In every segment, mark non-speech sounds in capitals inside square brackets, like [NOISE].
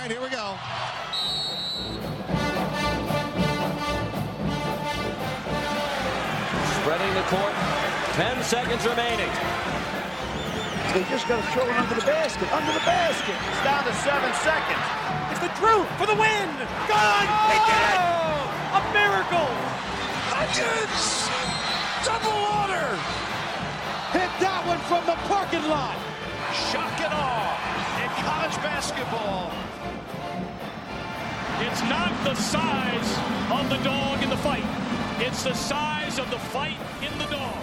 right, here we go. Spreading the court. Ten seconds remaining. They just got to throw it under the basket, under the basket. It's down to seven seconds. It's the Drew for the win. Gone. Oh! They did it. Oh, a miracle. Hutchins! Double order! Hit that one from the parking lot. Shock and awe in college basketball. It's not the size of the dog in the fight. It's the size of the fight in the dog.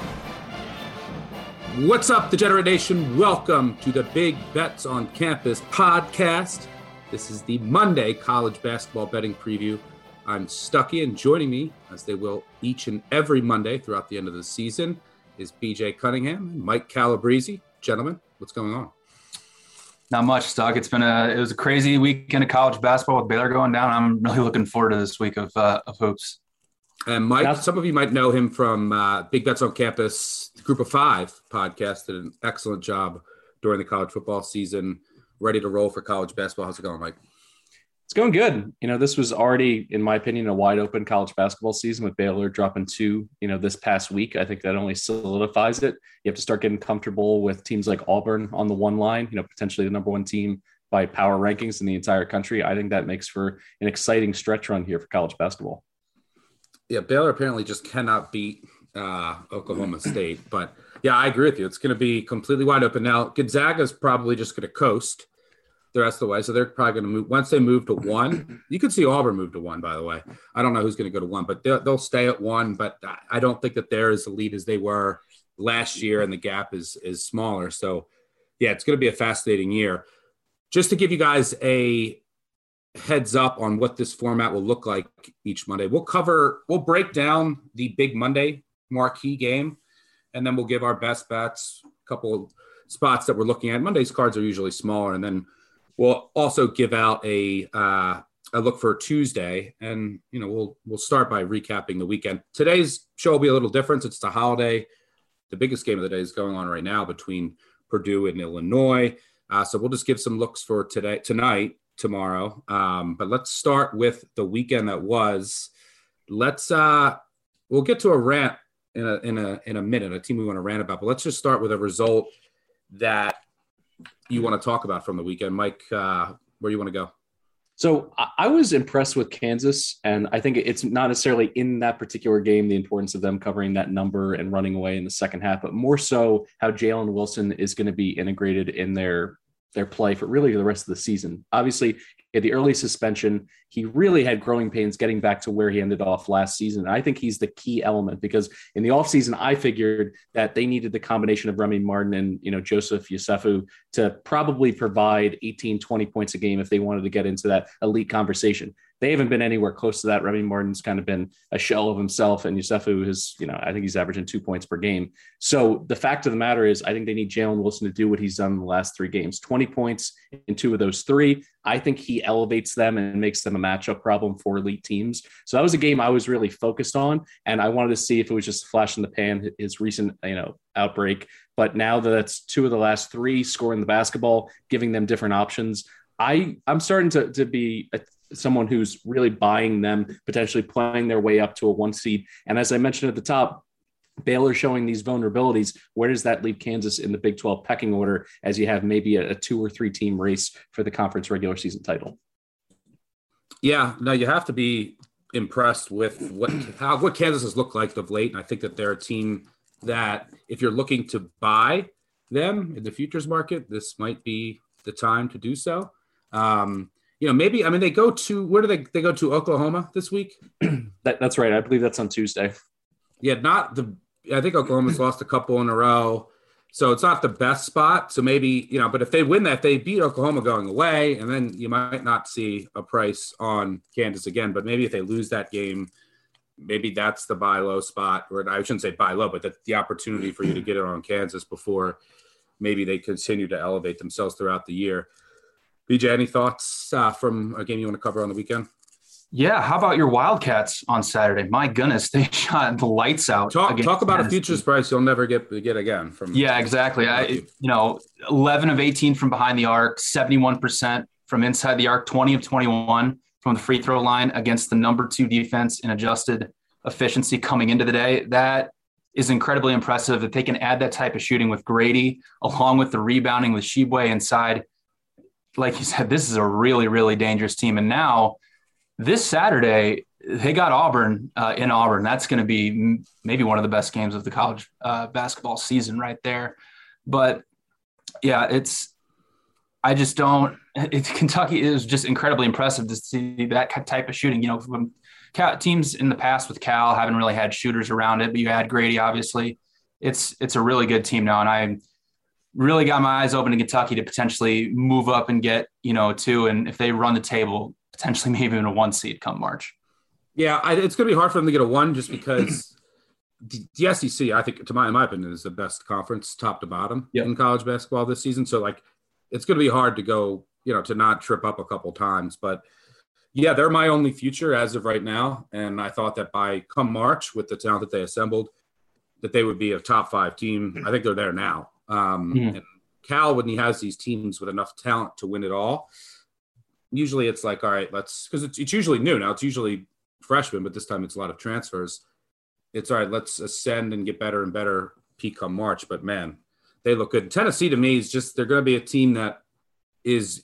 What's up, Degenerate Nation? Welcome to the Big Bets on Campus podcast. This is the Monday college basketball betting preview. I'm Stucky, and joining me, as they will each and every Monday throughout the end of the season, is BJ Cunningham and Mike Calabrese. Gentlemen, what's going on? Not much, Stuck. It's been a it was a crazy weekend of college basketball with Baylor going down. I'm really looking forward to this week of uh, of hoops. And Mike, some of you might know him from uh, Big Bets on Campus, Group of Five podcast. Did an excellent job during the college football season. Ready to roll for college basketball. How's it going, Mike? It's going good. You know, this was already, in my opinion, a wide open college basketball season with Baylor dropping two, you know, this past week. I think that only solidifies it. You have to start getting comfortable with teams like Auburn on the one line, you know, potentially the number one team by power rankings in the entire country. I think that makes for an exciting stretch run here for college basketball. Yeah, Baylor apparently just cannot beat uh, Oklahoma State. But yeah, I agree with you. It's going to be completely wide open. Now, Gonzaga is probably just going to coast the rest of the way. So they're probably going to move. Once they move to one, [CLEARS THROAT] you could see Auburn move to one, by the way. I don't know who's going to go to one, but they'll, they'll stay at one. But I don't think that they're as elite as they were last year, and the gap is is smaller. So yeah, it's going to be a fascinating year. Just to give you guys a heads up on what this format will look like each Monday. We'll cover, we'll break down the big Monday marquee game, and then we'll give our best bets, a couple spots that we're looking at. Monday's cards are usually smaller, and then we'll also give out a uh, a look for Tuesday, and you know we'll we'll start by recapping the weekend. Today's show will be a little different. It's the holiday. The biggest game of the day is going on right now between Purdue and Illinois. Uh, so we'll just give some looks for today, tonight, tomorrow. Um, but let's start with the weekend that was. Let's uh, we'll get to a rant in a in a in a minute. A team we want to rant about, but let's just start with a result that you want to talk about from the weekend, Mike. Uh, where you want to go? So I was impressed with Kansas, and I think it's not necessarily in that particular game the importance of them covering that number and running away in the second half, but more so how Jalen Wilson is going to be integrated in their their play for really the rest of the season. Obviously, at the early suspension, he really had growing pains getting back to where he ended off last season. And I think he's the key element because in the offseason, I figured that they needed the combination of Remy Martin and, you know, Joseph Yesufu to probably provide 18, 20 points a game if they wanted to get into that elite conversation. They haven't been anywhere close to that. Remy Martin's kind of been a shell of himself, and Yesufu has, you know, I think he's averaging two points per game. So the fact of the matter is, I think they need Jalen Wilson to do what he's done in the last three games 20 points in two of those three. I think he elevates them and makes them a matchup problem for elite teams. So that was a game I was really focused on, and I wanted to see if it was just a flash in the pan, his recent, you know, outbreak. But now that that's two of the last three scoring the basketball, giving them different options, I I'm starting to to be someone who's really buying them, potentially playing their way up to a one seed. And as I mentioned at the top, Baylor showing these vulnerabilities. Where does that leave Kansas in the Big 12 pecking order as you have maybe a, a two or three team race for the conference regular season title? Yeah, no, you have to be impressed with what how what Kansas has looked like of late, and I think that they're a team that if you're looking to buy them in the futures market, this might be the time to do so. Um, you know, maybe I mean they go to where do they they go to Oklahoma this week? [CLEARS THROAT] that, that's right. I believe that's on Tuesday. Yeah, not the. I think Oklahoma's lost a couple in a row, so it's not the best spot. So maybe you know, but if they win that, they beat Oklahoma going away, and then you might not see a price on Kansas again. But maybe if they lose that game, maybe that's the buy low spot, or I shouldn't say buy low, but the, the opportunity for you to get it on Kansas before maybe they continue to elevate themselves throughout the year. BJ, any thoughts uh, from a game you want to cover on the weekend? Yeah, how about your Wildcats on Saturday? My goodness, [LAUGHS] they shot the lights out. Talk, talk about a futures price you'll never get get again from. Yeah, exactly. I, you know, eleven of eighteen from behind the arc, seventy one percent from inside the arc, 20 of 21 from the free throw line against the number two defense in adjusted efficiency coming into the day. That is incredibly impressive that they can add that type of shooting with Grady, along with the rebounding with Tshiebwe inside. Like you said, this is a really, really dangerous team. And now this Saturday, they got Auburn uh, in Auburn. That's going to be m- maybe one of the best games of the college uh, basketball season right there. But yeah, it's I just don't. [LAUGHS] it's Kentucky is just incredibly impressive to see that type of shooting. You know, from Cal, teams in the past with Cal haven't really had shooters around it, but you had Grady, obviously. It's it's a really good team now, and I really got my eyes open to Kentucky to potentially move up and get you know two, and if they run the table, potentially [LAUGHS] maybe even a one seed come March. Yeah, I, it's going to be hard for them to get a one just because [CLEARS THROAT] the, the SEC, I think, to my in my opinion, is the best conference, top to bottom, Yep. in college basketball this season. So like, it's going to be hard to go, you know, to not trip up a couple times. But yeah, they're my only future as of right now, and I thought that by come March, with the talent that they assembled, that they would be a top five team. I think they're there now. Um, Mhm. And Cal, when he has these teams with enough talent to win it all, usually it's like, all right, let's because it's, it's usually new now. It's usually freshmen, but this time it's a lot of transfers. It's all right, let's ascend and get better and better peak come March. But man, they look good. Tennessee to me is just they're going to be a team that is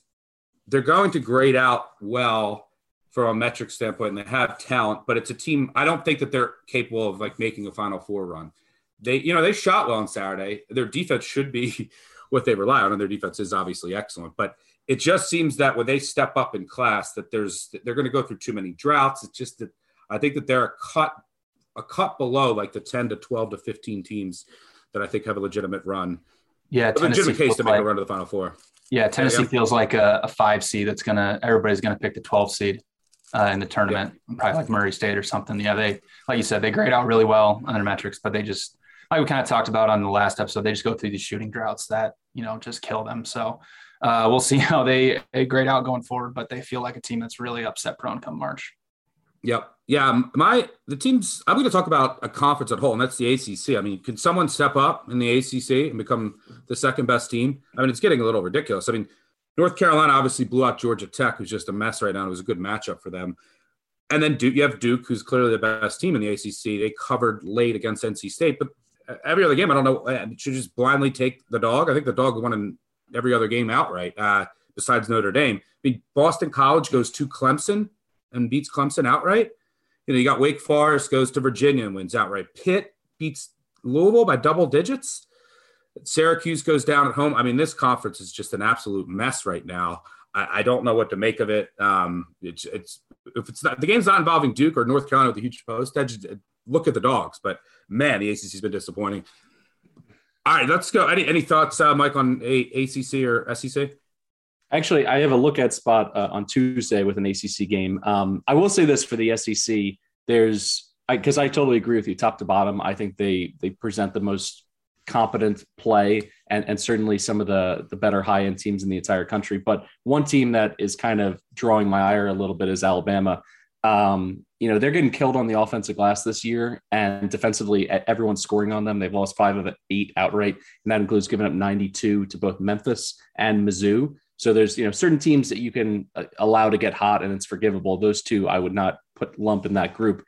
they're going to grade out well from a metric standpoint and they have talent, but it's a team I don't think that they're capable of like making a final four run. They, you know, they shot well on Saturday. Their defense should be [LAUGHS] what they rely on, and their defense is obviously excellent. But it just seems that when they step up in class, that there's they're going to go through too many droughts. It's just that I think that they're a cut a cut below like the 10 to 12 to 15 teams that I think have a legitimate run, Yeah, a Tennessee legitimate case to make like, a run to the final four. yeah, Tennessee yeah. feels like a, a five seed that's gonna everybody's gonna pick the 12 seed uh, in the tournament, probably like Murray State or something. Yeah, they like you said they grade out really well on their metrics, but they just like we kind of talked about on the last episode, they just go through these shooting droughts that you know just kill them. So uh, we'll see [LAUGHS] how they, they grade out going forward, but they feel like a team that's really upset prone come March. Yep. Yeah. My the teams. I'm going to talk about a conference at whole, and that's the ACC. I mean, can someone step up in the ACC and become the second best team? I mean, it's getting a little ridiculous. I mean, North Carolina obviously blew out Georgia Tech, who's just a mess right now. It was a good matchup for them. And then Duke, you have Duke, who's clearly the best team in the ACC. They covered late against NC State, but every other game, I don't know. Should just blindly take the dog. I think the dog won in every other game outright, uh, besides Notre Dame. I mean, Boston College goes to Clemson and beats Clemson outright. You know, you got Wake Forest goes to Virginia and wins outright. Pitt beats Louisville by double digits. Syracuse goes down at home. I mean, this conference is just an absolute mess right now. I, I don't know what to make of it. Um, it's, it's if it's not the game's not involving Duke or North Carolina with a huge post, just look at the dogs. But man, the ACC's been disappointing. All right, let's go. Any any thoughts, uh, Mike, on a, ACC or SEC? Actually, I have a look at spot uh, on Tuesday with an ACC game. Um, I will say this for the SEC: there's because I, totally agree with you, top to bottom. I think they they present the most competent play and, and certainly some of the the better high end teams in the entire country. But one team that is kind of drawing my ire a little bit is Alabama. Um, you know, they're getting killed on the offensive glass this year, and defensively, everyone's scoring on them. They've lost five of eight outright, and that includes giving up 92 to both Memphis and Mizzou. So there's you know certain teams that you can uh, allow to get hot, and it's forgivable. Those two, I would not put lump in that group.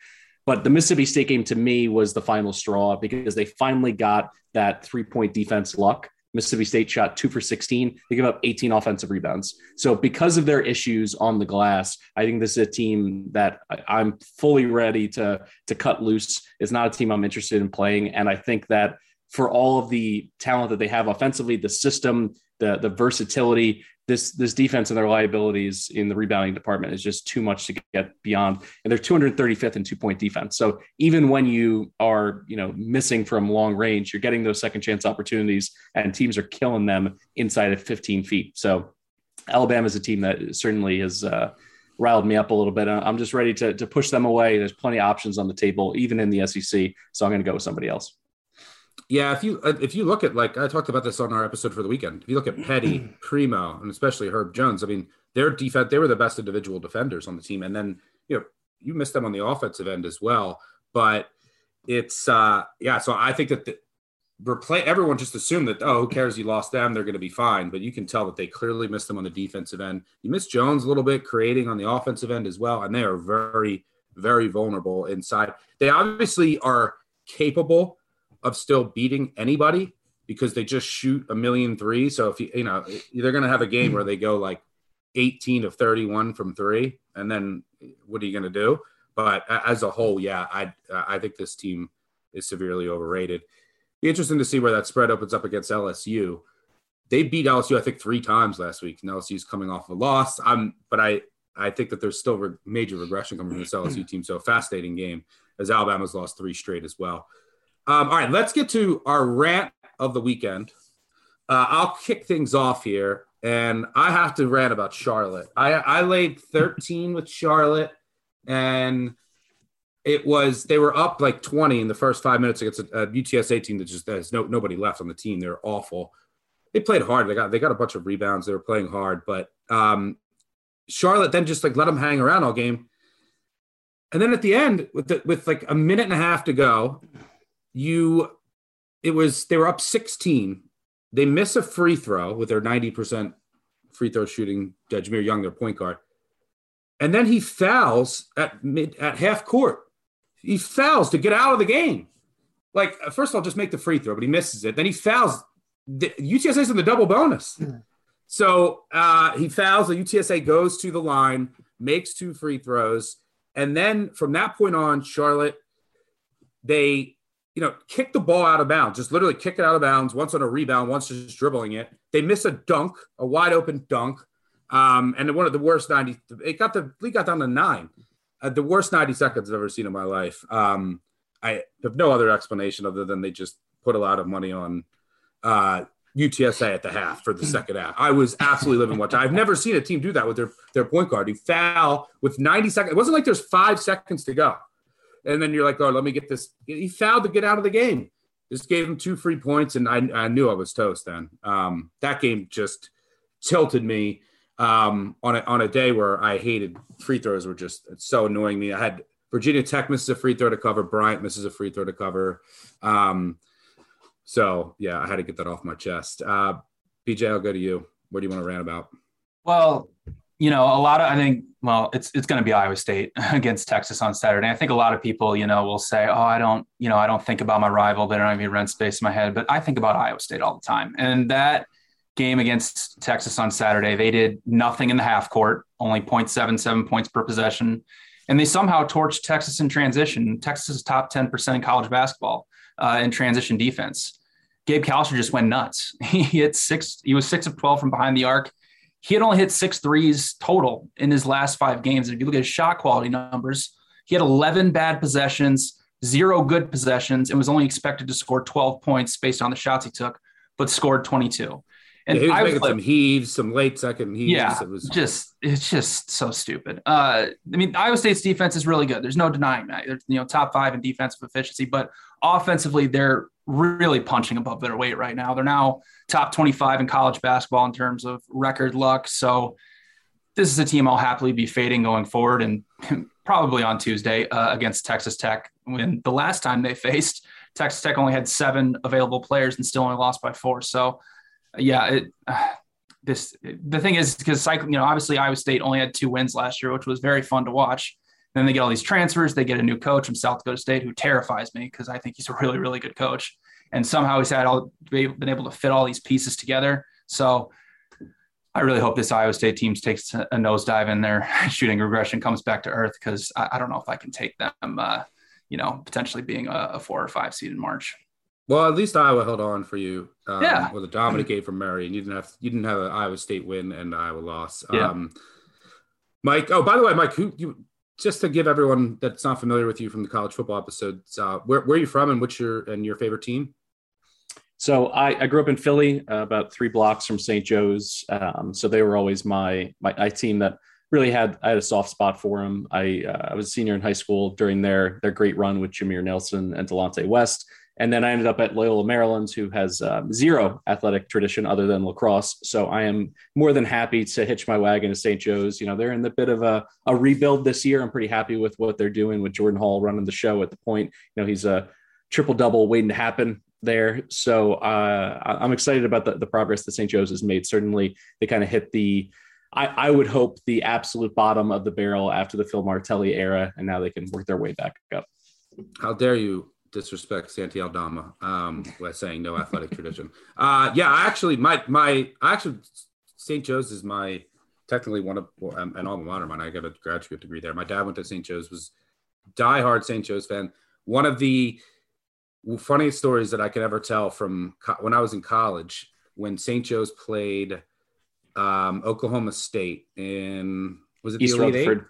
But the Mississippi State game to me was the final straw because they finally got that three point defense luck. Mississippi State shot two for 16. They give up 18 offensive rebounds. So, because of their issues on the glass, I think this is a team that I- I'm fully ready to, to cut loose. It's not a team I'm interested in playing. And I think that for all of the talent that they have offensively, the system, the, the versatility, this this defense and their liabilities in the rebounding department is just too much to get beyond. And they're 235th in two point defense. So even when you are you know missing from long range, you're getting those second chance opportunities, and teams are killing them inside of 15 feet. So Alabama is a team that certainly has. Uh, riled me up a little bit. I'm just ready to, to push them away. There's plenty of options on the table, even in the SEC. So I'm going to go with somebody else. Yeah, if you uh, if you look at like I talked about this on our episode for the weekend. If you look at [CLEARS THROAT] Petty, Primo, and especially Herb Jones, I mean, their defense they were the best individual defenders on the team, and then you know you missed them on the offensive end as well. But it's uh yeah, so I think that the, replay everyone just assumed that oh who cares? You lost them they're going to be fine. But you can tell that they clearly missed them on the defensive end. You missed jones a little bit creating on the offensive end as well and they are very very vulnerable inside. They obviously are capable of still beating anybody because they just shoot a million three so if you you know they're going to have a game where they go like 18 of 31 from three and then what are you going to do but as a whole yeah i i think this team is severely overrated be interesting to see where that spread opens up against LSU. They beat LSU, I think, three times last week, and LSU's coming off a loss. I'm, but I, I think that there's still re- major regression coming from this LSU [CLEARS THROAT] team. So a fascinating game as Alabama's lost three straight as well. Um, all right, let's get to our rant of the weekend. Uh, I'll kick things off here, and I have to rant about Charlotte. I, I laid 13 with Charlotte, and it was they were up like 20 in the first five minutes against a, a UTSA team that just has no nobody left on the team. They're awful. They played hard. They got they got a bunch of rebounds. They were playing hard, but um, Charlotte then just like let them hang around all game. And then at the end, with the, with like a minute and a half to go, you it was they were up 16. They miss a free throw with their 90% free throw shooting, Jameer Young, their point guard. And then he fouls at mid at half court he fouls to get out of the game. Like, first of all, just make the free throw, but he misses it. Then he fouls. The, UTSA's in the double bonus. So uh, he fouls. The UTSA goes to the line, makes two free throws. And then from that point on, Charlotte, they, you know, kick the ball out of bounds, just literally kick it out of bounds, once on a rebound, once just dribbling it. They miss a dunk, a wide open dunk. Um, and one of the worst 90, it got the league got down to nine uh, the worst 90 seconds I've ever seen in my life. Um, I have no other explanation other than they just put a lot of money on uh, UTSA at the half for the second half. I was absolutely living watching. I've never seen a team do that with their, their point guard. You foul with 90 seconds. It wasn't like there's five seconds to go. And then you're like, oh, let me get this. He fouled to get out of the game. Just gave him two free points, and I, I knew I was toast then. Um, that game just tilted me um, on a, on a day where I hated free throws were just so annoying me. I had Virginia Tech misses a free throw to cover. Bryant misses a free throw to cover. Um, so yeah, I had to get that off my chest. Uh, BJ, I'll go to you. What do you want to rant about? Well, you know, a lot of I think well, it's it's going to be Iowa State [LAUGHS] against Texas on Saturday. I think a lot of people, you know, will say, "Oh, I don't, you know, I don't think about my rival. They don't have any rent space in my head." But I think about Iowa State all the time, and that game against Texas on Saturday, they did nothing in the half court, only 0.77 points per possession. And they somehow torched Texas in transition. Texas is top 10% in college basketball uh, in transition defense. Gabe Kalscheur just went nuts. [LAUGHS] He hit six, he was six of 12 from behind the arc. He had only hit six threes total in his last five games. And If you look at his shot quality numbers, he had 11 bad possessions, zero good possessions, and was only expected to score 12 points based on the shots he took, but scored 22. And yeah, he was making was some heaves, some late second heaves. Yeah, it was just it's just so stupid. Uh, I mean, Iowa State's defense is really good. There's no denying that. They're, you know, top five in defensive efficiency, but offensively, they're really punching above their weight right now. They're now top 25 in college basketball in terms of record luck. So this is a team I'll happily be fading going forward, and [LAUGHS] probably on Tuesday uh, against Texas Tech. When the last time they faced [LAUGHS] Texas Tech only had seven available players and still only lost by four. So yeah, it, uh, [SIGHS] this the thing is because cycle, you know, obviously Iowa State only had two wins last year, which was very fun to watch. Then they get all these transfers. They get a new coach from South Dakota State who terrifies me because I think he's a really, really good coach. And somehow he's had all been able to fit all these pieces together. So I really hope this Iowa State team takes a nosedive in their [LAUGHS] shooting regression comes back to earth because I, I, don't know if I can take them, uh, you know, potentially being a, a, four or five seed in March. Well, at least Iowa held on for you. Um, yeah. With a dominant game from Murray, and you didn't have you didn't have an Iowa State win and Iowa loss. Yeah. Um, Mike. Oh, by the way, Mike, who you just to give everyone that's not familiar with you from the college football episodes, uh, where where are you from and what's your and your favorite team? So I, I grew up in Philly, uh, about three blocks from St. Joe's. Um, so they were always my my, my team that really had I had a soft spot for them. I uh, I was a senior in high school during their their great run with Jameer Nelson and Delonte West. And then I ended up at Loyola Maryland, who has um, zero athletic tradition other than lacrosse. So I am more than happy to hitch my wagon to St. Joe's. You know, they're in the bit of a, a rebuild this year. I'm pretty happy with what they're doing with Jordan Hall running the show at the point. You know, he's a triple double waiting to happen there. So uh, I'm excited about the, the progress that St. Joe's has made. Certainly, they kind of hit the, I, I, would hope, the absolute bottom of the barrel after the Phil Martelli era, and now they can work their way back up. How dare you disrespect Santi Aldama um, by saying no athletic tradition? Uh, yeah, I actually, my, my, I actually, St. Joe's is my, technically one of, well, an alma mater mine. I got a graduate degree there. My dad went to St. Joe's, was diehard St. Joe's fan. One of the, funniest stories that I could ever tell from co- when I was in college when St. Joe's played um, Oklahoma State in was it the East Elite Rutherford. Eight?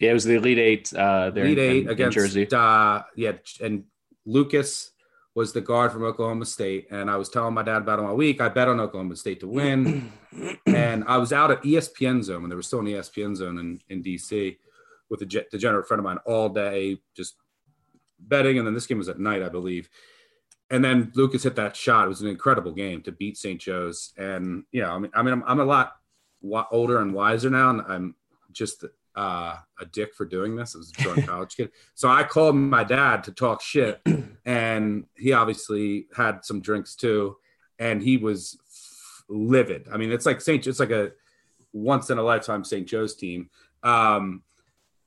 Yeah, it was the Elite Eight. Uh, there Elite in, Eight in, against in Jersey. Uh, yeah, and Lucas was the guard from Oklahoma State, and I was telling my dad about him all week. I bet on Oklahoma State to win, [CLEARS THROAT] and I was out at ESPN Zone when there was still an ESPN Zone in in DC with a degenerate friend of mine all day, just betting, and then this game was at night, I believe. And then Lucas hit that shot. It was an incredible game to beat St. Joe's, and you know, I mean, I mean, I'm, I'm a lot older and wiser now, and I'm just uh, a dick for doing this. I was a drunk college kid, so I called my dad to talk shit, [CLEARS THROAT] and he obviously had some drinks too, and he was livid. I mean, it's like St. It's like a once in a lifetime St. Joe's team, um,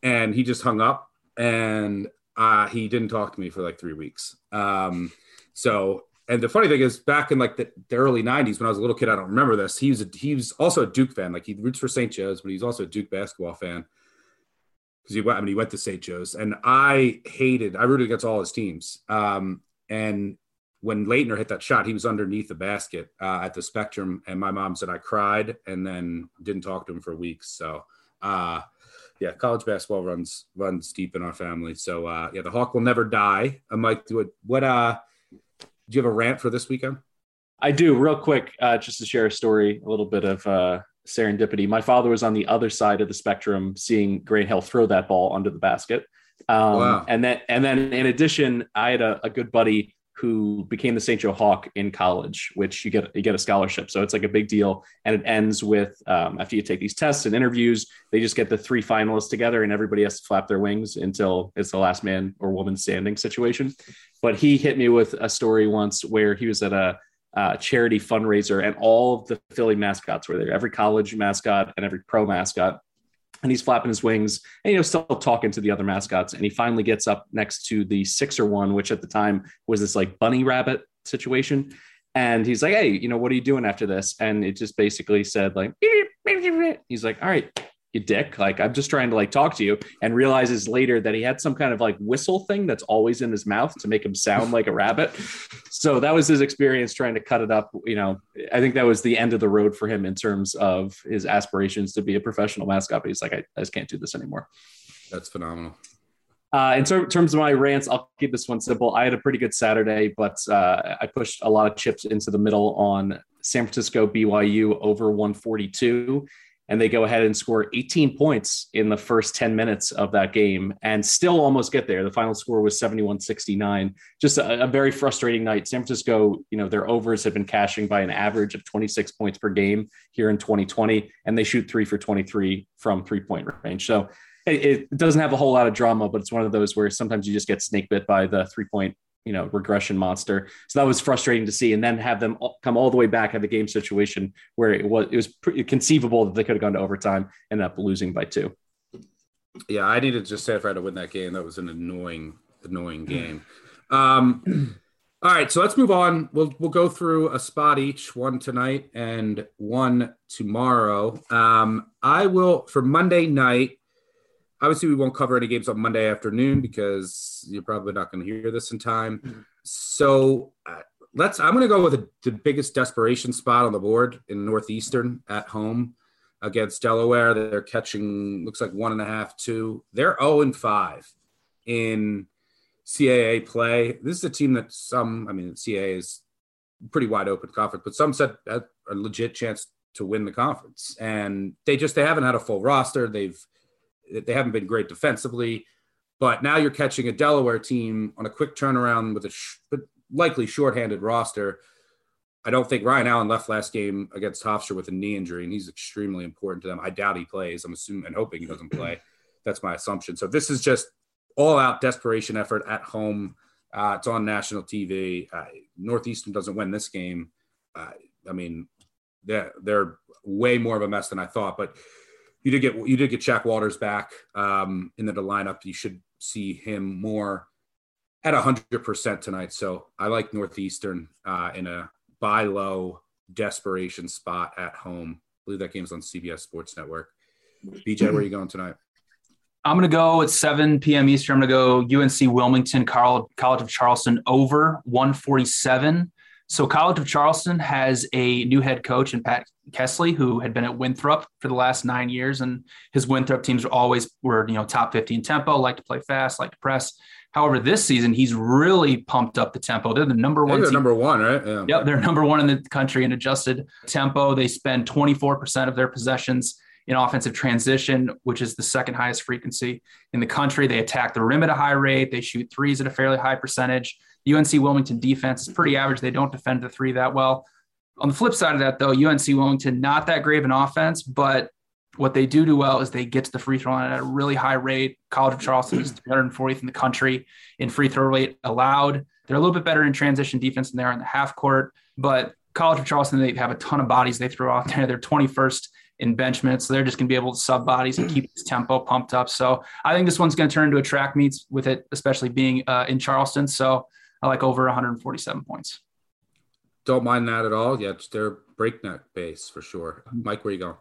and he just hung up, and uh, he didn't talk to me for like three weeks. Um, so, and the funny thing is, back in like the, the, early '90s, when I was a little kid, I don't remember this. He was a, he was also a Duke fan. Like he roots for St. Joe's, but he's also a Duke basketball fan because he went. I mean, he went to St. Joe's, and I hated. I rooted against all his teams. Um, and when Laettner hit that shot, he was underneath the basket uh, at the Spectrum, and my mom said I cried, and then didn't talk to him for weeks. So. Uh, yeah, college basketball runs runs deep in our family. So uh, yeah, the Hawk will never die. I might do it. What uh, do you have a rant for this weekend? I do, real quick, uh, just to share a story, a little bit of uh, serendipity. My father was on the other side of the spectrum, seeing Grant Hill throw that ball under the basket. Um, wow. And then, and then, in addition, I had a, a good buddy who became the St. Joe Hawk in college, which you get you get a scholarship. So it's like a big deal. And it ends with um, after you take these tests and interviews, they just get the three finalists together, and everybody has to flap their wings until it's the last man or woman standing situation. But he hit me with a story once where he was at a uh, charity fundraiser, and all of the Philly mascots were there. Every college mascot and every pro mascot and he's flapping his wings and you know still talking to the other mascots and he finally gets up next to the sixer one which at the time was this like bunny rabbit situation. And he's like hey you know what are you doing after this? And it just basically said like he's like all right you dick. Like, I'm just trying to like talk to you and realizes later that he had some kind of like whistle thing that's always in his mouth to make him sound like a rabbit. So that was his experience trying to cut it up. You know, I think that was the end of the road for him in terms of his aspirations to be a professional mascot. But he's like, I, I just can't do this anymore. That's phenomenal. Uh, in ter- terms of my rants, I'll keep this one simple. I had a pretty good Saturday, but uh, I pushed a lot of chips into the middle on San Francisco BYU over 142 and they go ahead and score 18 points in the first 10 minutes of that game and still almost get there. The final score was 71 69. Just a, a, very frustrating night. San Francisco, you know, their overs have been cashing by an average of 26 points per game here in 2020, and they shoot three for 23 from three point range. So it, it doesn't have a whole lot of drama, but it's one of those where sometimes you just get snake bit by the three point you know regression monster. So that was frustrating to see and then have them come all the way back at the game situation where it was it was pretty conceivable that they could have gone to overtime and ended up losing by two. Yeah i needed to just San Fran to win that game that was an annoying annoying game. Um all right so let's move on. We'll we'll go through a spot each one tonight and one tomorrow. Um i will for monday night obviously we won't cover any games on Monday afternoon because you're probably not going to hear this in time. Mm-hmm. So uh, let's. I'm going to go with a, the biggest desperation spot on the board in Northeastern at home against Delaware. They're catching looks like one and a half, two. They're 0 and five in CAA play. This is a team that some. I mean, CAA is pretty wide open conference, but some said a legit chance to win the conference, and they just they haven't had a full roster. They've they haven't been great defensively, but now you're catching a Delaware team on a quick turnaround with a sh- likely shorthanded roster. I don't think Ryan Allen left last game against Hofstra with a knee injury, and he's extremely important to them. I doubt he plays. I'm assuming and hoping he doesn't play. [CLEARS THROAT] That's my assumption. So this is just all out desperation effort at home Uh, it's on national TV. Uh, Northeastern doesn't win this game. Uh, I mean, they're, they're way more of a mess than I thought. But you did get you did get Shaq Walters back um, in the lineup. You should see him more at hundred percent tonight. So I like Northeastern uh, in a buy low desperation spot at home. I believe that game's on CBS Sports Network. BJ, where are you going tonight? I'm going to go at 7 p.m. Eastern. I'm going to go UNC Wilmington, College of Charleston over 147. So College of Charleston has a new head coach in Pat Kelsey, who had been at Winthrop for the last nine years, and his Winthrop teams were always were you know top 15 tempo, like to play fast, like to press. However, this season he's really pumped up the tempo. They're the number one. They're number one, right? Yeah. Yep, they're number one in the country in adjusted tempo. They spend 24% of their possessions in offensive transition, which is the second highest frequency in the country. They attack the rim at a high rate. They shoot threes at a fairly high percentage. The UNC Wilmington defense is pretty average. They don't defend the three that well. On the flip side of that, though, UNC Wilmington, not that great of an offense, but what they do do well is they get to the free throw line at a really high rate. College of Charleston is [CLEARS THROAT] 340th in the country in free throw rate allowed. They're a little bit better in transition defense than they are in the half court, but College of Charleston, they have a ton of bodies they throw out there. They're 21st in bench minutes. So they're just going to be able to sub bodies and keep this tempo pumped up. So I think this one's going to turn into a track meets with it, especially being uh, in Charleston. So I like over 147 points. Don't mind that at all. Yeah, it's their breakneck base for sure. Mm-hmm. Mike, where you going?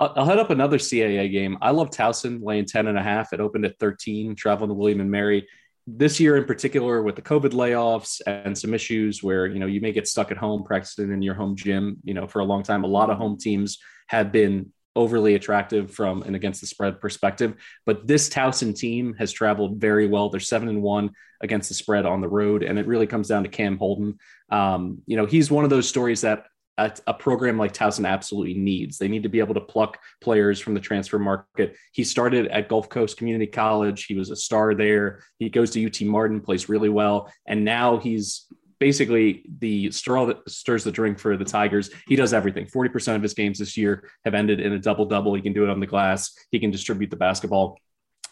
I'll head up another CAA game. I love Towson laying 10 and a half. It opened at 13, traveling to William and Mary. This year in particular, with the COVID layoffs and some issues where, you know, you may get stuck at home practicing in your home gym, you know, for a long time. A lot of home teams have been overly attractive from an against the spread perspective. But this Towson team has traveled very well. They're seven and one against the spread on the road, and it really comes down to Cam Holden. Um, you know, he's one of those stories that a, a, program like Towson absolutely needs. They need to be able to pluck players from the transfer market. He started at Gulf Coast Community College. He was a star there. He goes to UT Martin, plays really well, and now he's basically the straw that stirs the drink for the Tigers. He does everything. 40% of his games this year have ended in a double double. He can do it on the glass, he can distribute the basketball.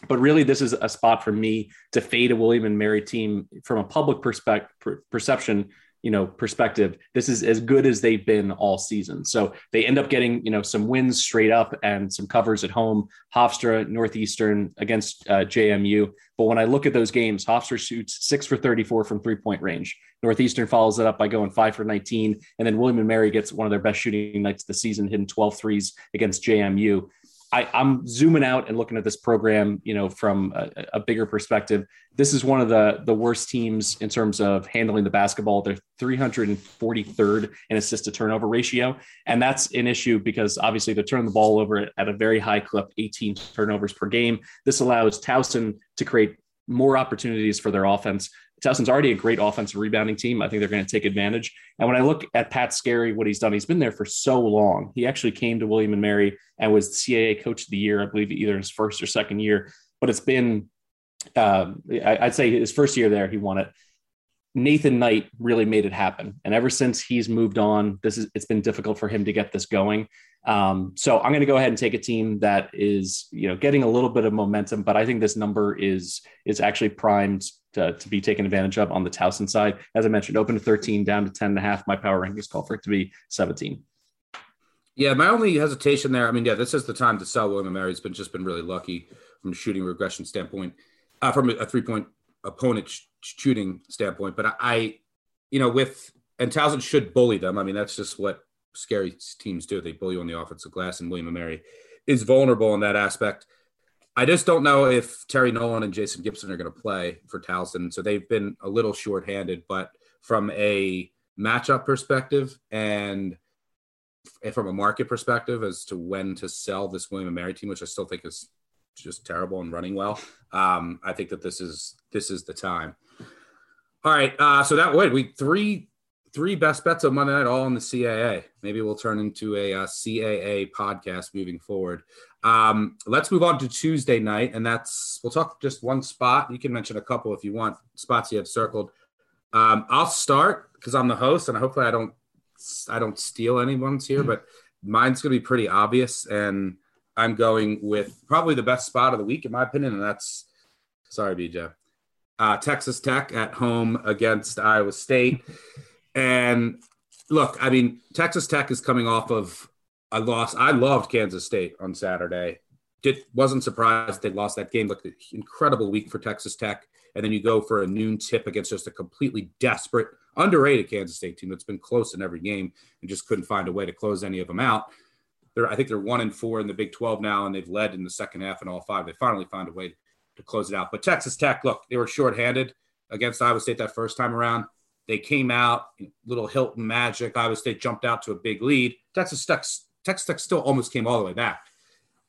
But really, this is a spot for me to fade a William and Mary team from a public perspective perception you know perspective this is as good as they've been all season. So they end up getting you know some wins straight up and some covers at home. Hofstra northeastern against uh, jmu but when i look at those games hofstra shoots 6 for 34 from three point range. Northeastern follows it up by going 5 for 19 and then william and mary gets one of their best shooting nights of the season hitting 12 threes against jmu I, am zooming out and looking at this program, you know, from a, a, bigger perspective. This is one of the the worst teams in terms of handling the basketball. They're 343rd in assist to turnover ratio, and that's an issue because obviously they're turning the ball over at a very high clip, 18 turnovers per game. This allows Towson to create more opportunities for their offense. Towson's already a great offensive rebounding team. I think they're going to take advantage. And when I look at Pat Skerry, what he's done, he's been there for so long. He actually came to William and Mary and was CAA Coach of the Year, I believe, either his first or second year. But it's been, uh, I'd say his first year there, he won it. Nathan Knight really made it happen, and ever since he's moved on, this is it's been difficult for him to get this going. Um, so I'm going to go ahead and take a team that is, you know, getting a little bit of momentum, but I think this number is is actually primed to, to be taken advantage of on the Towson side. As I mentioned, open to 13, down to 10 and a half. My power rankings call for it to be 17. Yeah, my only hesitation there. I mean, yeah, this is the time to sell William and Mary. It's been just been really lucky from a shooting regression standpoint, uh, from a three point opponent sh- shooting standpoint. But I, I, you know, with and Towson should bully them. I mean, that's just what Skerry teams do. They bully on the offensive glass, and William and Mary is vulnerable in that aspect. I just don't know if Terry Nolan and Jason Gibson are going to play for Towson. So they've been a little shorthanded, but from a matchup perspective and from a market perspective as to when to sell this William and Mary team, which I still think is just terrible and running well. Um, I think that this is this is the time. All right, uh, so that way we three three best bets of Monday night all in the CAA. Maybe we'll turn into a, a uh, CAA podcast moving forward. Um, let's move on to Tuesday night, and that's we'll talk just one spot. You can mention a couple if you want spots you have circled. Um, I'll start because I'm the host, and hopefully I don't I don't steal anyone's here, but mine's going to be pretty obvious, and I'm going with probably the best spot of the week in my opinion, and that's sorry, BJ. uh, Texas Tech at home against Iowa State. And look, I mean, Texas Tech is coming off of a loss. I loved Kansas State on Saturday. Did wasn't surprised they lost that game. Looked an incredible week for Texas Tech, and then you go for a noon tip against just a completely desperate, underrated Kansas State team that's been close in every game and just couldn't find a way to close any of them out. They're, I think they're one and four in the Big 12 now, and they've led in the second half in all five. They finally found a way to close it out. But Texas Tech, look, they were shorthanded against Iowa State that first time around. They came out, little Hilton magic. Iowa State jumped out to a big lead. Texas Tech, Texas Tech still almost came all the way back.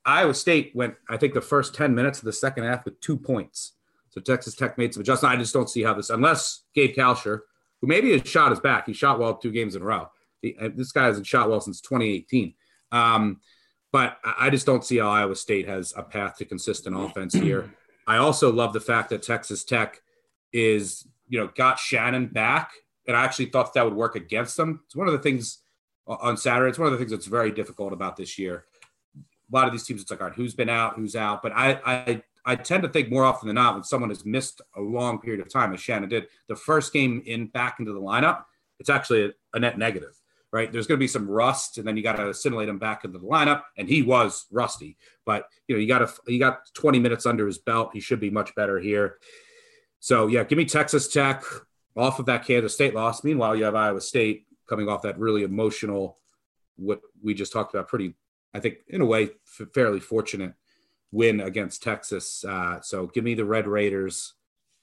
Iowa State went, I think, the first 10 minutes of the second half with two points. So Texas Tech made some adjustments. I just don't see how this, unless Gabe Kalscheur, who maybe his shot is back. He shot well two games in a row. He, uh, this guy hasn't shot well since 2018. Um, but I just don't see how Iowa State has a path to consistent offense here. [CLEARS THROAT] I also love the fact that Texas Tech is, you know, got Shannon back. And I actually thought that would work against them. It's one of the things on Saturday. It's one of the things that's very difficult about this year. A lot of these teams, it's like, all right, who's been out, who's out. But I, I, I tend to think more often than not when someone has missed a long period of time, as Shannon did, the first game in back into the lineup, it's actually a, a net negative right? There's going to be some rust, and then you got to assimilate him back into the lineup. And he was rusty, but you know, you got to you got 20 minutes under his belt. He should be much better here. So yeah, give me Texas Tech off of that Kansas State loss. Meanwhile, you have Iowa State coming off that really emotional, what we just talked about, pretty, I think, in a way, f- fairly fortunate win against Texas. Uh, so give me the Red Raiders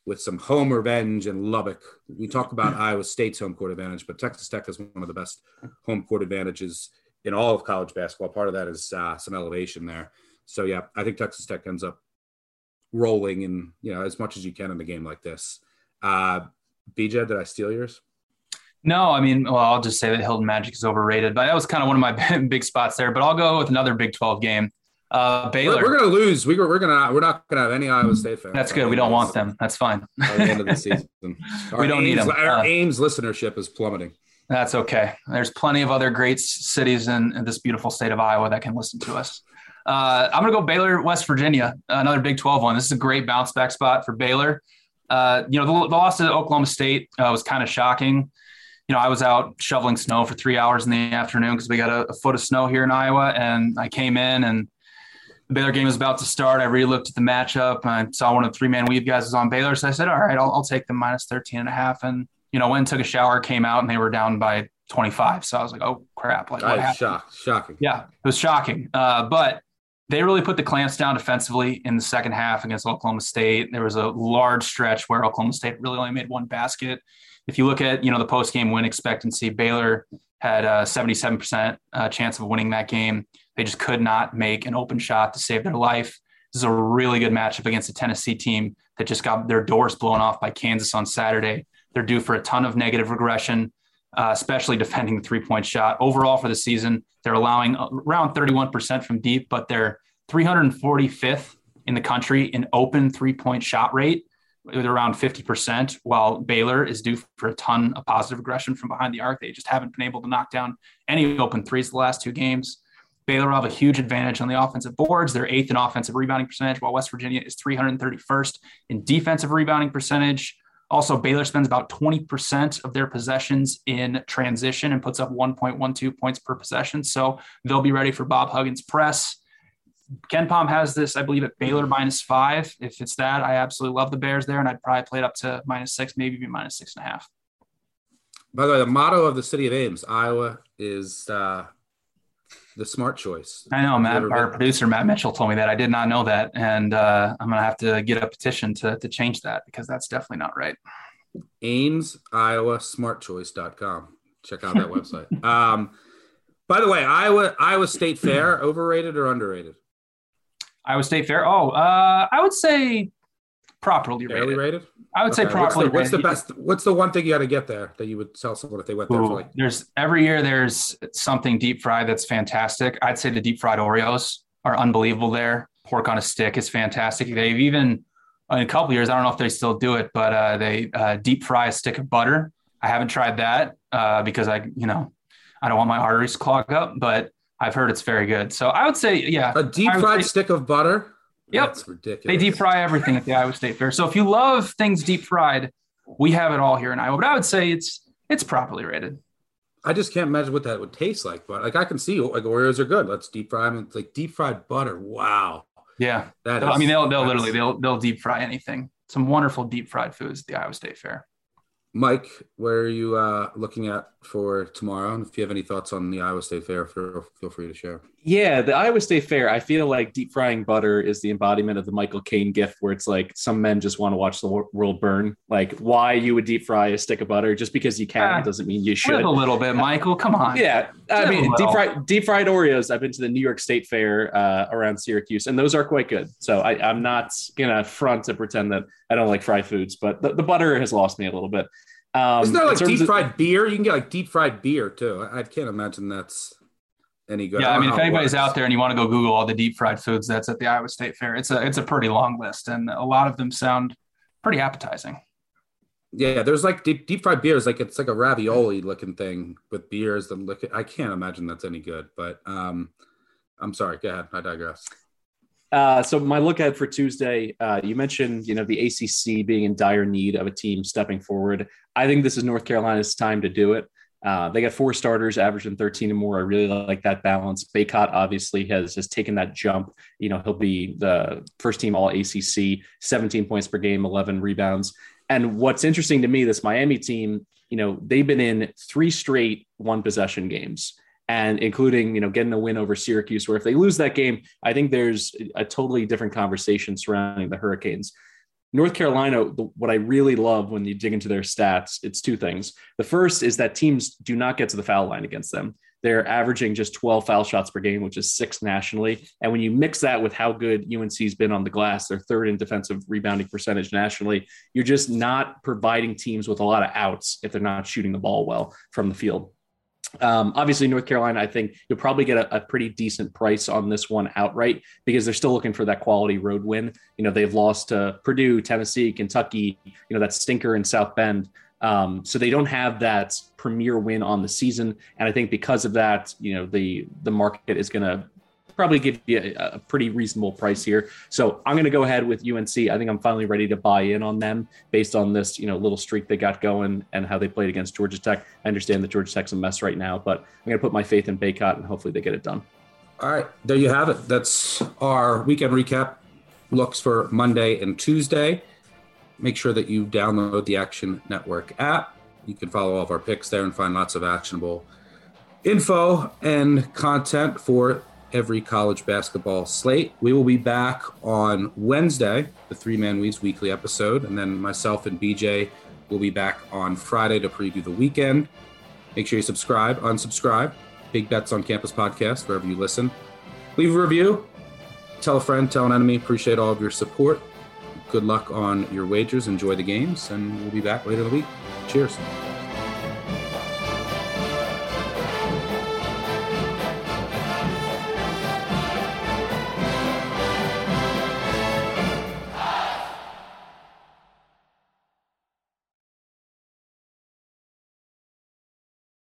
with some home revenge in Lubbock. We talk about [LAUGHS] Iowa State's home court advantage, but Texas Tech has one of the best home court advantages in all of college basketball. Part of that is uh, some elevation there. So yeah, I think Texas Tech ends up rolling in you know as much as you can in a game like this. Uh, BJ, did I steal yours? No, I mean, well, I'll just say that Hilton Magic is overrated, but that was kind of one of my [LAUGHS] big spots there. But I'll go with another Big 12 game. Uh, Baylor. We're, we're going to lose. We, we're going to. We're not going to have any Iowa State fans. That's good. We don't want them. That's fine. [LAUGHS] At the end of the season, our [LAUGHS] we don't Ames, need them. Our Uh, Ames listenership is plummeting. That's okay. There's plenty of other great cities in, in this beautiful state of Iowa that can listen to us. Uh, I'm going to go Baylor, West Virginia, another Big 12 one. This is a great bounce back spot for Baylor. Uh, you know, the, the loss to Oklahoma State uh, was kind of shocking. You know, I was out shoveling snow for three hours in the afternoon because we got a, a foot of snow here in Iowa. And I came in and the Baylor game was about to start. I really looked at the matchup. And I saw one of the three man weave guys was on Baylor. So I said, all right, I'll, I'll take the minus 13 and a half. And, you know, went and took a shower, came out, and they were down by 25. So I was like, oh, crap. Like, what happened? shocked. Shocking. Yeah, it was shocking. Uh, but they really put the clamps down defensively in the second half against Oklahoma State. There was a large stretch where Oklahoma State really only made one basket. If you look at you know the post game win expectancy, Baylor had a 77% uh, chance of winning that game. They just could not make an open shot to save their life. This is a really good matchup against a Tennessee team that just got their doors blown off by Kansas on Saturday. They're due for a ton of negative regression, uh, especially defending the three point shot. Overall for the season, they're allowing around 31% from deep, but they're 345th in the country in open three point shot rate with around 50%, while Baylor is due for a ton of positive aggression from behind the arc. They just haven't been able to knock down any open threes the last two games. Baylor have a huge advantage on the offensive boards. They're eighth in offensive rebounding percentage, while West Virginia is 331st in defensive rebounding percentage. Also, Baylor spends about 20% of their possessions in transition and puts up 1.12 points per possession. So they'll be ready for Bob Huggins' press. KenPom has this, I believe, at Baylor minus five. If it's that, I absolutely love the Bears there, and I'd probably play it up to minus six, maybe even minus six and a half. By the way, the motto of the city of Ames, Iowa, is uh, the smart choice. I know, Matt, our producer Matt Mitchell told me that. I did not know that, and uh, I'm gonna have to get a petition to to change that because that's definitely not right. Ames, Iowa, smartchoice.com. Check out that website. [LAUGHS] Um, by the way, Iowa, Iowa State Fair, overrated or underrated? Iowa State Fair. Oh, uh, I would say properly rated. rated? I would say Okay, what's properly the, what's the best? What's the one thing you got to get there that you would tell someone if they went there Ooh, for like? there's every year there's something deep fried that's fantastic. I'd say the deep fried Oreos are unbelievable there. Pork on a stick is fantastic. They've even in a couple years, I don't know if they still do it, but uh, they uh, deep fry a stick of butter. I haven't tried that uh, because I, you know, I don't want my arteries to clog up, but I've heard it's very good. So I would say, yeah, A deep fried say- stick of butter. Yep. That's ridiculous. They deep fry everything at the Iowa State Fair. So if you love things deep fried, we have it all here in Iowa. But I would say it's it's properly rated. I just can't imagine what that would taste like. But like I can see like Oreos are good. Let's deep fry them. It's like deep fried butter. Wow. Yeah. That I mean, they'll they'll literally they'll they'll deep fry anything. Some wonderful deep fried foods at the Iowa State Fair. Mike, where are you uh, looking at for tomorrow? And if you have any thoughts on the Iowa State Fair, feel, feel free to share. Yeah, the Iowa State Fair, I feel like deep frying butter is the embodiment of the Michael Caine gift, where it's like some men just want to watch the world burn. Like, why you would deep fry a stick of butter just because you can Ah, doesn't mean you should. a little bit, Michael. Come on. Yeah, I mean, deep little. fried deep fried Oreos. I've been to the New York State Fair uh, around Syracuse, and those are quite good. So I, I'm not gonna front and pretend that I don't like fried foods, but the, the butter has lost me a little bit. Um, Isn't there like terms deep of- fried beer? You can get like deep fried beer too. I, I can't imagine that's any good. Yeah, I don't mean, if anybody's works. out there and you want to go Google all the deep fried foods that's at the Iowa State Fair, it's a it's a pretty long list, and a lot of them sound pretty appetizing. Yeah, there's like deep, deep fried beers, like it's like a ravioli looking thing with beers that look. I can't imagine that's any good. But um, I'm sorry. Go ahead. I digress. Uh, so my look ahead for Tuesday, uh, you mentioned you know the ACC being in dire need of a team stepping forward. I think this is North Carolina's time to do it. Uh, they got four starters, averaging 13 and more. I really like that balance. Bacot obviously has has taken that jump. You know he'll be the first team All ACC, 17 points per game, 11 rebounds. And what's interesting to me, this Miami team, you know they've been in three straight one possession games and including you know getting a win over Syracuse. Where if they lose that game, I think there's a totally different conversation surrounding the Hurricanes. North Carolina, the, what I really love when you dig into their stats, it's two things. The first is that teams do not get to the foul line against them. They're averaging just 12 foul shots per game, which is six nationally. And when you mix that with how good UNC's been on the glass, they're third in defensive rebounding percentage nationally. You're just not providing teams with a lot of outs if they're not shooting the ball well from the field. Um, obviously, North Carolina, I think you'll probably get a, a, pretty decent price on this one outright because they're still looking for that quality road win. You know, they've lost to Purdue, Tennessee, Kentucky, you know, that stinker in South Bend. Um, so they don't have that premier win on the season. And I think because of that, you know, the the market is going to probably give you a, a, pretty reasonable price here. So I'm going to go ahead with UNC. I think I'm finally ready to buy in on them based on this, you know, little streak they got going and how they played against Georgia Tech. I understand that Georgia Tech's a mess right now, but I'm going to put my faith in Bacot and hopefully they get it done. All right, there you have it. That's our weekend recap looks for Monday and Tuesday. Make sure that you download the Action Network app. You can follow all of our picks there and find lots of actionable info and content for every college basketball slate. We will be back on Wednesday, the Three Man Weaves weekly episode, and then myself and BJ will be back on Friday to preview the weekend. Make sure you subscribe, unsubscribe. Big Bets on Campus podcast, wherever you listen. Leave a review, tell a friend, tell an enemy. Appreciate all of your support. Good luck on your wagers. Enjoy the games, and we'll be back later in the week. Cheers.